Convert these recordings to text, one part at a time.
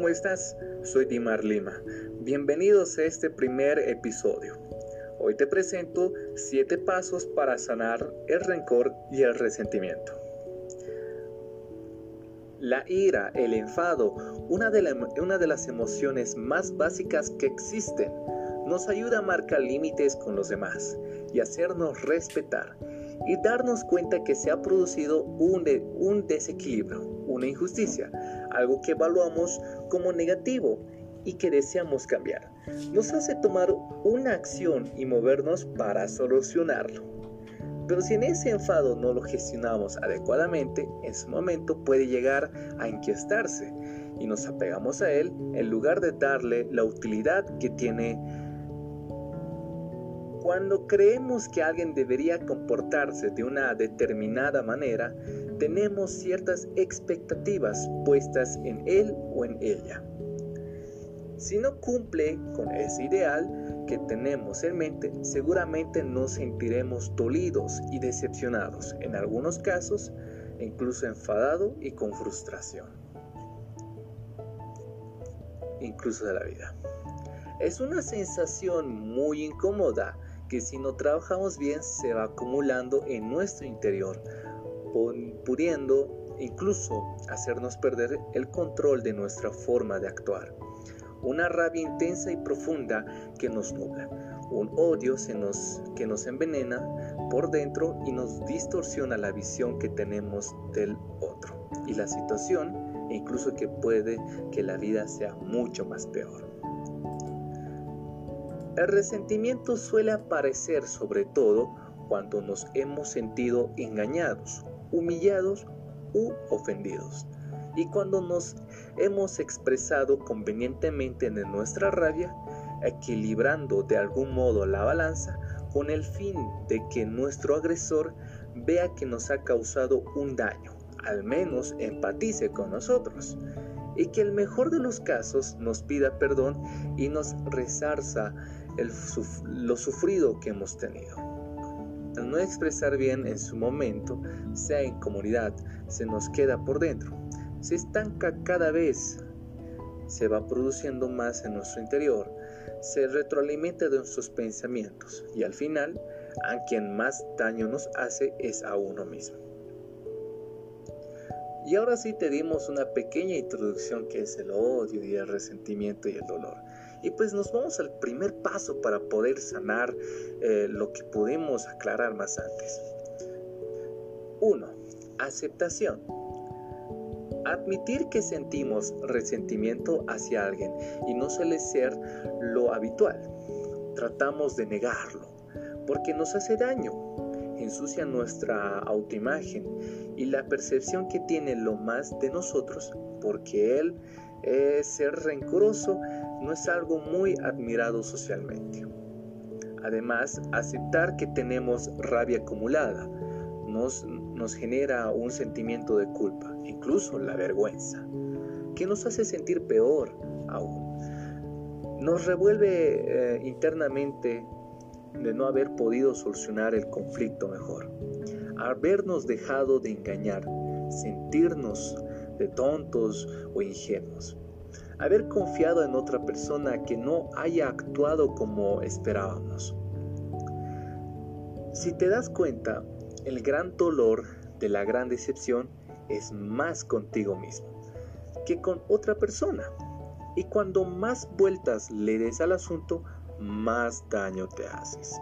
¿cómo estás? Soy Dimar Lima. Bienvenidos a este primer episodio. Hoy te presento 7 pasos para sanar el rencor y el resentimiento. La ira, el enfado, una de, las emociones más básicas que existen, nos ayuda a marcar límites con los demás y hacernos respetar y darnos cuenta que se ha producido un desequilibrio, una injusticia, algo que evaluamos como negativo y que deseamos cambiar. Nos hace tomar una acción y movernos para solucionarlo. Pero si en ese enfado no lo gestionamos adecuadamente, en su momento puede llegar a inquietarse y nos apegamos a él en lugar de darle la utilidad que tiene cuando creemos que alguien debería comportarse de una determinada manera, tenemos ciertas expectativas puestas en él o en ella. Si no cumple con ese ideal que tenemos en mente, seguramente nos sentiremos dolidos y decepcionados, en algunos casos incluso enfadado y con frustración, incluso de la vida. Es una sensación muy incómoda que si no trabajamos bien se va acumulando en nuestro interior, pudiendo incluso hacernos perder el control de nuestra forma de actuar. Una rabia intensa y profunda que nos nubla, un odio que nos envenena por dentro y nos distorsiona la visión que tenemos del otro y la situación incluso que puede que la vida sea mucho más peor. El resentimiento suele aparecer sobre todo cuando nos hemos sentido engañados, humillados u ofendidos y cuando nos hemos expresado convenientemente en nuestra rabia, equilibrando de algún modo la balanza con el fin de que nuestro agresor vea que nos ha causado un daño, al menos empatice con nosotros, y que el mejor de los casos nos pida perdón y nos resarza lo sufrido que hemos tenido. Al no expresar bien en su momento, sea en comunidad, se nos queda por dentro. Se estanca cada vez, se va produciendo más en nuestro interior, se retroalimenta de nuestros pensamientos y al final, a quien más daño nos hace es a uno mismo. Y ahora sí te dimos una pequeña introducción que es el odio y el resentimiento y el dolor. Y pues nos vamos al primer paso para poder sanar eh, lo que pudimos aclarar más antes. 1. Aceptación. Admitir que sentimos resentimiento hacia alguien y no suele ser lo habitual. Tratamos de negarlo porque nos hace daño, ensucia nuestra autoimagen y la percepción que tiene lo más de nosotros porque él es ser rencoroso no es algo muy admirado socialmente. Además, aceptar que tenemos rabia acumulada nos, nos genera un sentimiento de culpa, incluso la vergüenza, que nos hace sentir peor aún. Nos revuelve eh, internamente de no haber podido solucionar el conflicto mejor, habernos dejado de engañar, sentirnos de tontos o ingenuos haber confiado en otra persona que no haya actuado como esperábamos. Si te das cuenta, el gran dolor de la gran decepción es más contigo mismo que con otra persona. Y cuando más vueltas le des al asunto, más daño te haces.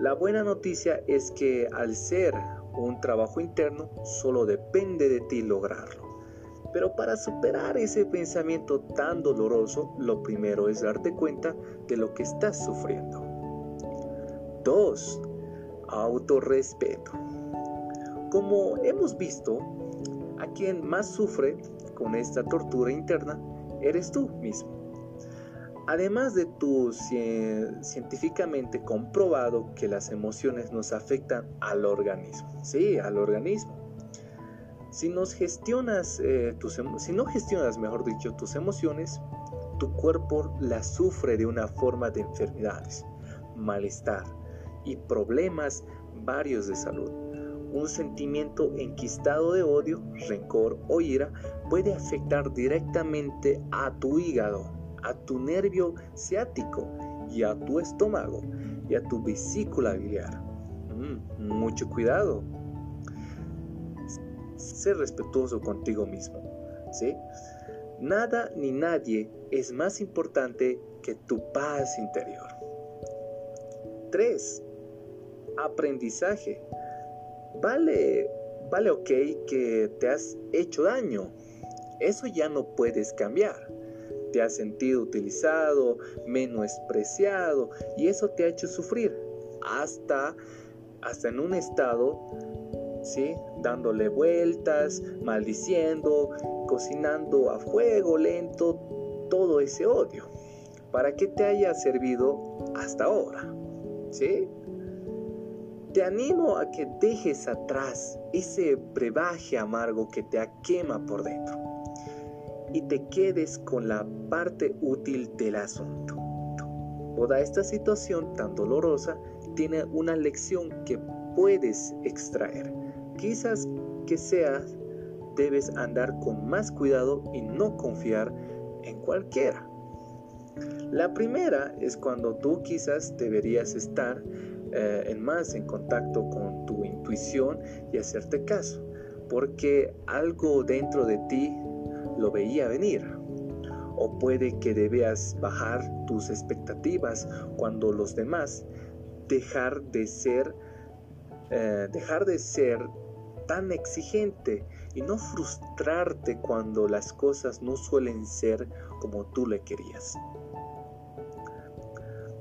La buena noticia es que al ser un trabajo interno, solo depende de ti lograrlo. Pero para superar ese pensamiento tan doloroso, lo primero es darte cuenta de lo que estás sufriendo. 2. Autorrespeto. Como hemos visto, a quien más sufre con esta tortura interna eres tú mismo. Además de tu científicamente comprobado que las emociones nos afectan al organismo. Sí, al organismo. Eh, si no gestionas, mejor dicho, tus emociones, tu cuerpo las sufre de una forma de enfermedades, malestar y problemas varios de salud. un sentimiento enquistado de odio, rencor o ira puede afectar directamente a tu hígado, a tu nervio ciático y a tu estómago y a tu vesícula biliar. Mm, mucho cuidado. Sé respetuoso contigo mismo. ¿sí? Nada ni nadie es más importante que tu paz interior. 3. Aprendizaje. Vale, vale ok que te has hecho daño. Eso ya no puedes cambiar. Te has sentido utilizado, menospreciado y eso te ha hecho sufrir hasta, hasta en un estado, Dándole vueltas, maldiciendo, cocinando a fuego lento todo ese odio para que te haya servido hasta ahora. ¿Sí? Te animo a que dejes atrás ese brebaje amargo que te quema por dentro y te quedes con la parte útil del asunto. Toda esta situación tan dolorosa tiene una lección que puedes extraer. Quizás que sea, debes andar con más cuidado y no confiar en cualquiera. La primera es cuando tú quizás deberías estar eh, en más en contacto con tu intuición y hacerte caso, porque algo dentro de ti lo veía venir. O puede que debías bajar tus expectativas cuando los demás dejar de ser eh, dejar de ser tan exigente y no frustrarte cuando las cosas no suelen ser como tú le querías.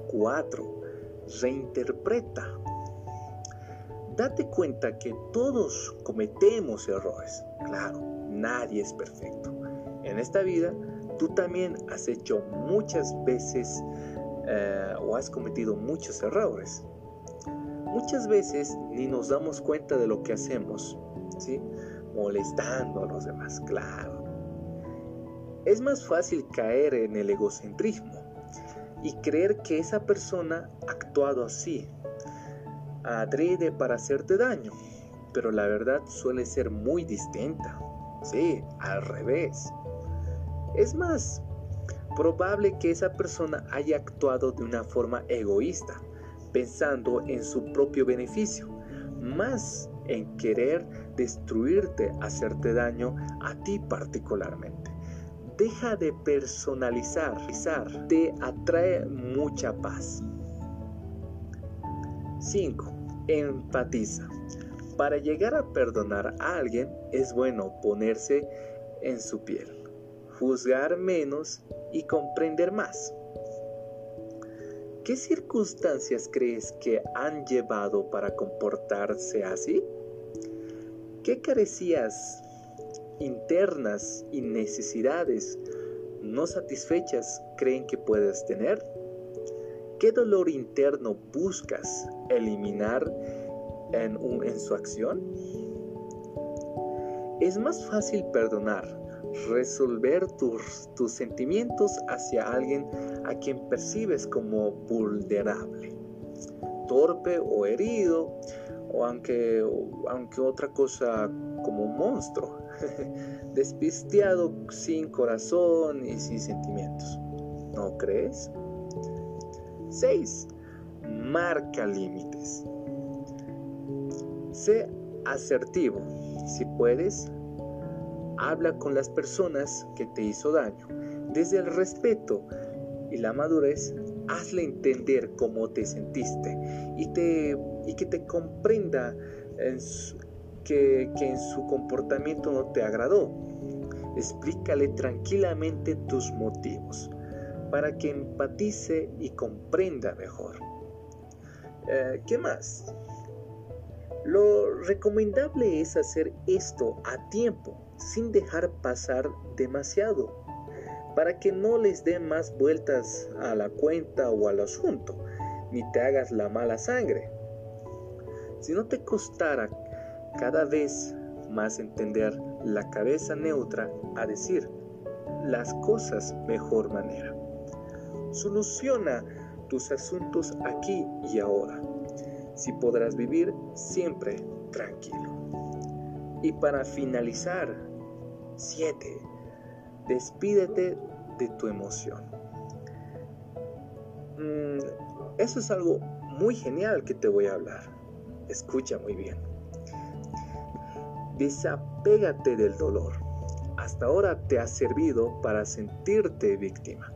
4. Reinterpreta. Date cuenta que todos cometemos errores. Claro, nadie es perfecto. En esta vida, tú también has hecho muchas veces eh, o has cometido muchos errores. Muchas veces ni nos damos cuenta de lo que hacemos, ¿sí? molestando a los demás, claro. Es más fácil caer en el egocentrismo y creer que esa persona ha actuado así, adrede para hacerte daño, pero la verdad suele ser muy distinta. Sí, al revés. Es más probable que esa persona haya actuado de una forma egoísta, pensando en su propio beneficio, más en querer destruirte, hacerte daño a ti particularmente. Deja de personalizar, te atrae mucha paz. 5. Empatiza. Para llegar a perdonar a alguien es bueno ponerse en su piel, juzgar menos y comprender más. ¿Qué circunstancias crees que han llevado para comportarse así? ¿Qué carecías internas y necesidades no satisfechas creen que puedes tener? ¿Qué dolor interno buscas eliminar en, en su acción? Es más fácil perdonar, resolver tus, tus sentimientos hacia alguien a quien percibes como vulnerable, torpe o herido, o aunque, aunque otra cosa como un monstruo. despistiado, sin corazón y sin sentimientos. ¿No crees? 6. Marca límites. Sé asertivo. Si puedes, habla con las personas que te hizo daño. Desde el respeto y la madurez, hazle entender cómo te sentiste y, te, y que te comprenda en que, en su comportamiento no te agradó. Explícale tranquilamente tus motivos para que empatice y comprenda mejor. Eh, ¿Qué más? Lo recomendable es hacer esto a tiempo, sin dejar pasar demasiado, para que no les dé más vueltas a la cuenta o al asunto, ni te hagas la mala sangre. Si no te costara cada vez más entender la cabeza neutra a decir las cosas mejor manera. Soluciona tus asuntos aquí y ahora. si podrás vivir siempre tranquilo. Y para finalizar, 7. Despídete de tu emoción. Mm, eso es algo muy genial que te voy a hablar. Escucha muy bien. Desapégate del dolor. Hasta ahora te ha servido para sentirte víctima,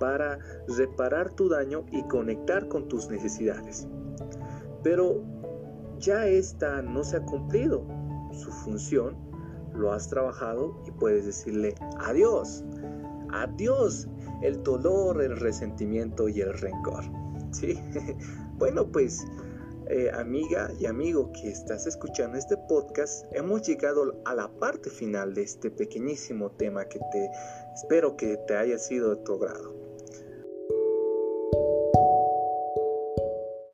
para reparar tu daño y conectar con tus necesidades. Pero ya esta no se ha cumplido su función, lo has trabajado y puedes decirle adiós. Adiós el dolor, el resentimiento y el rencor. ¿Sí? bueno, pues eh, amiga y amigo que estás escuchando este podcast, hemos llegado a la parte final de este pequeñísimo tema que te espero que te haya sido de tu grado.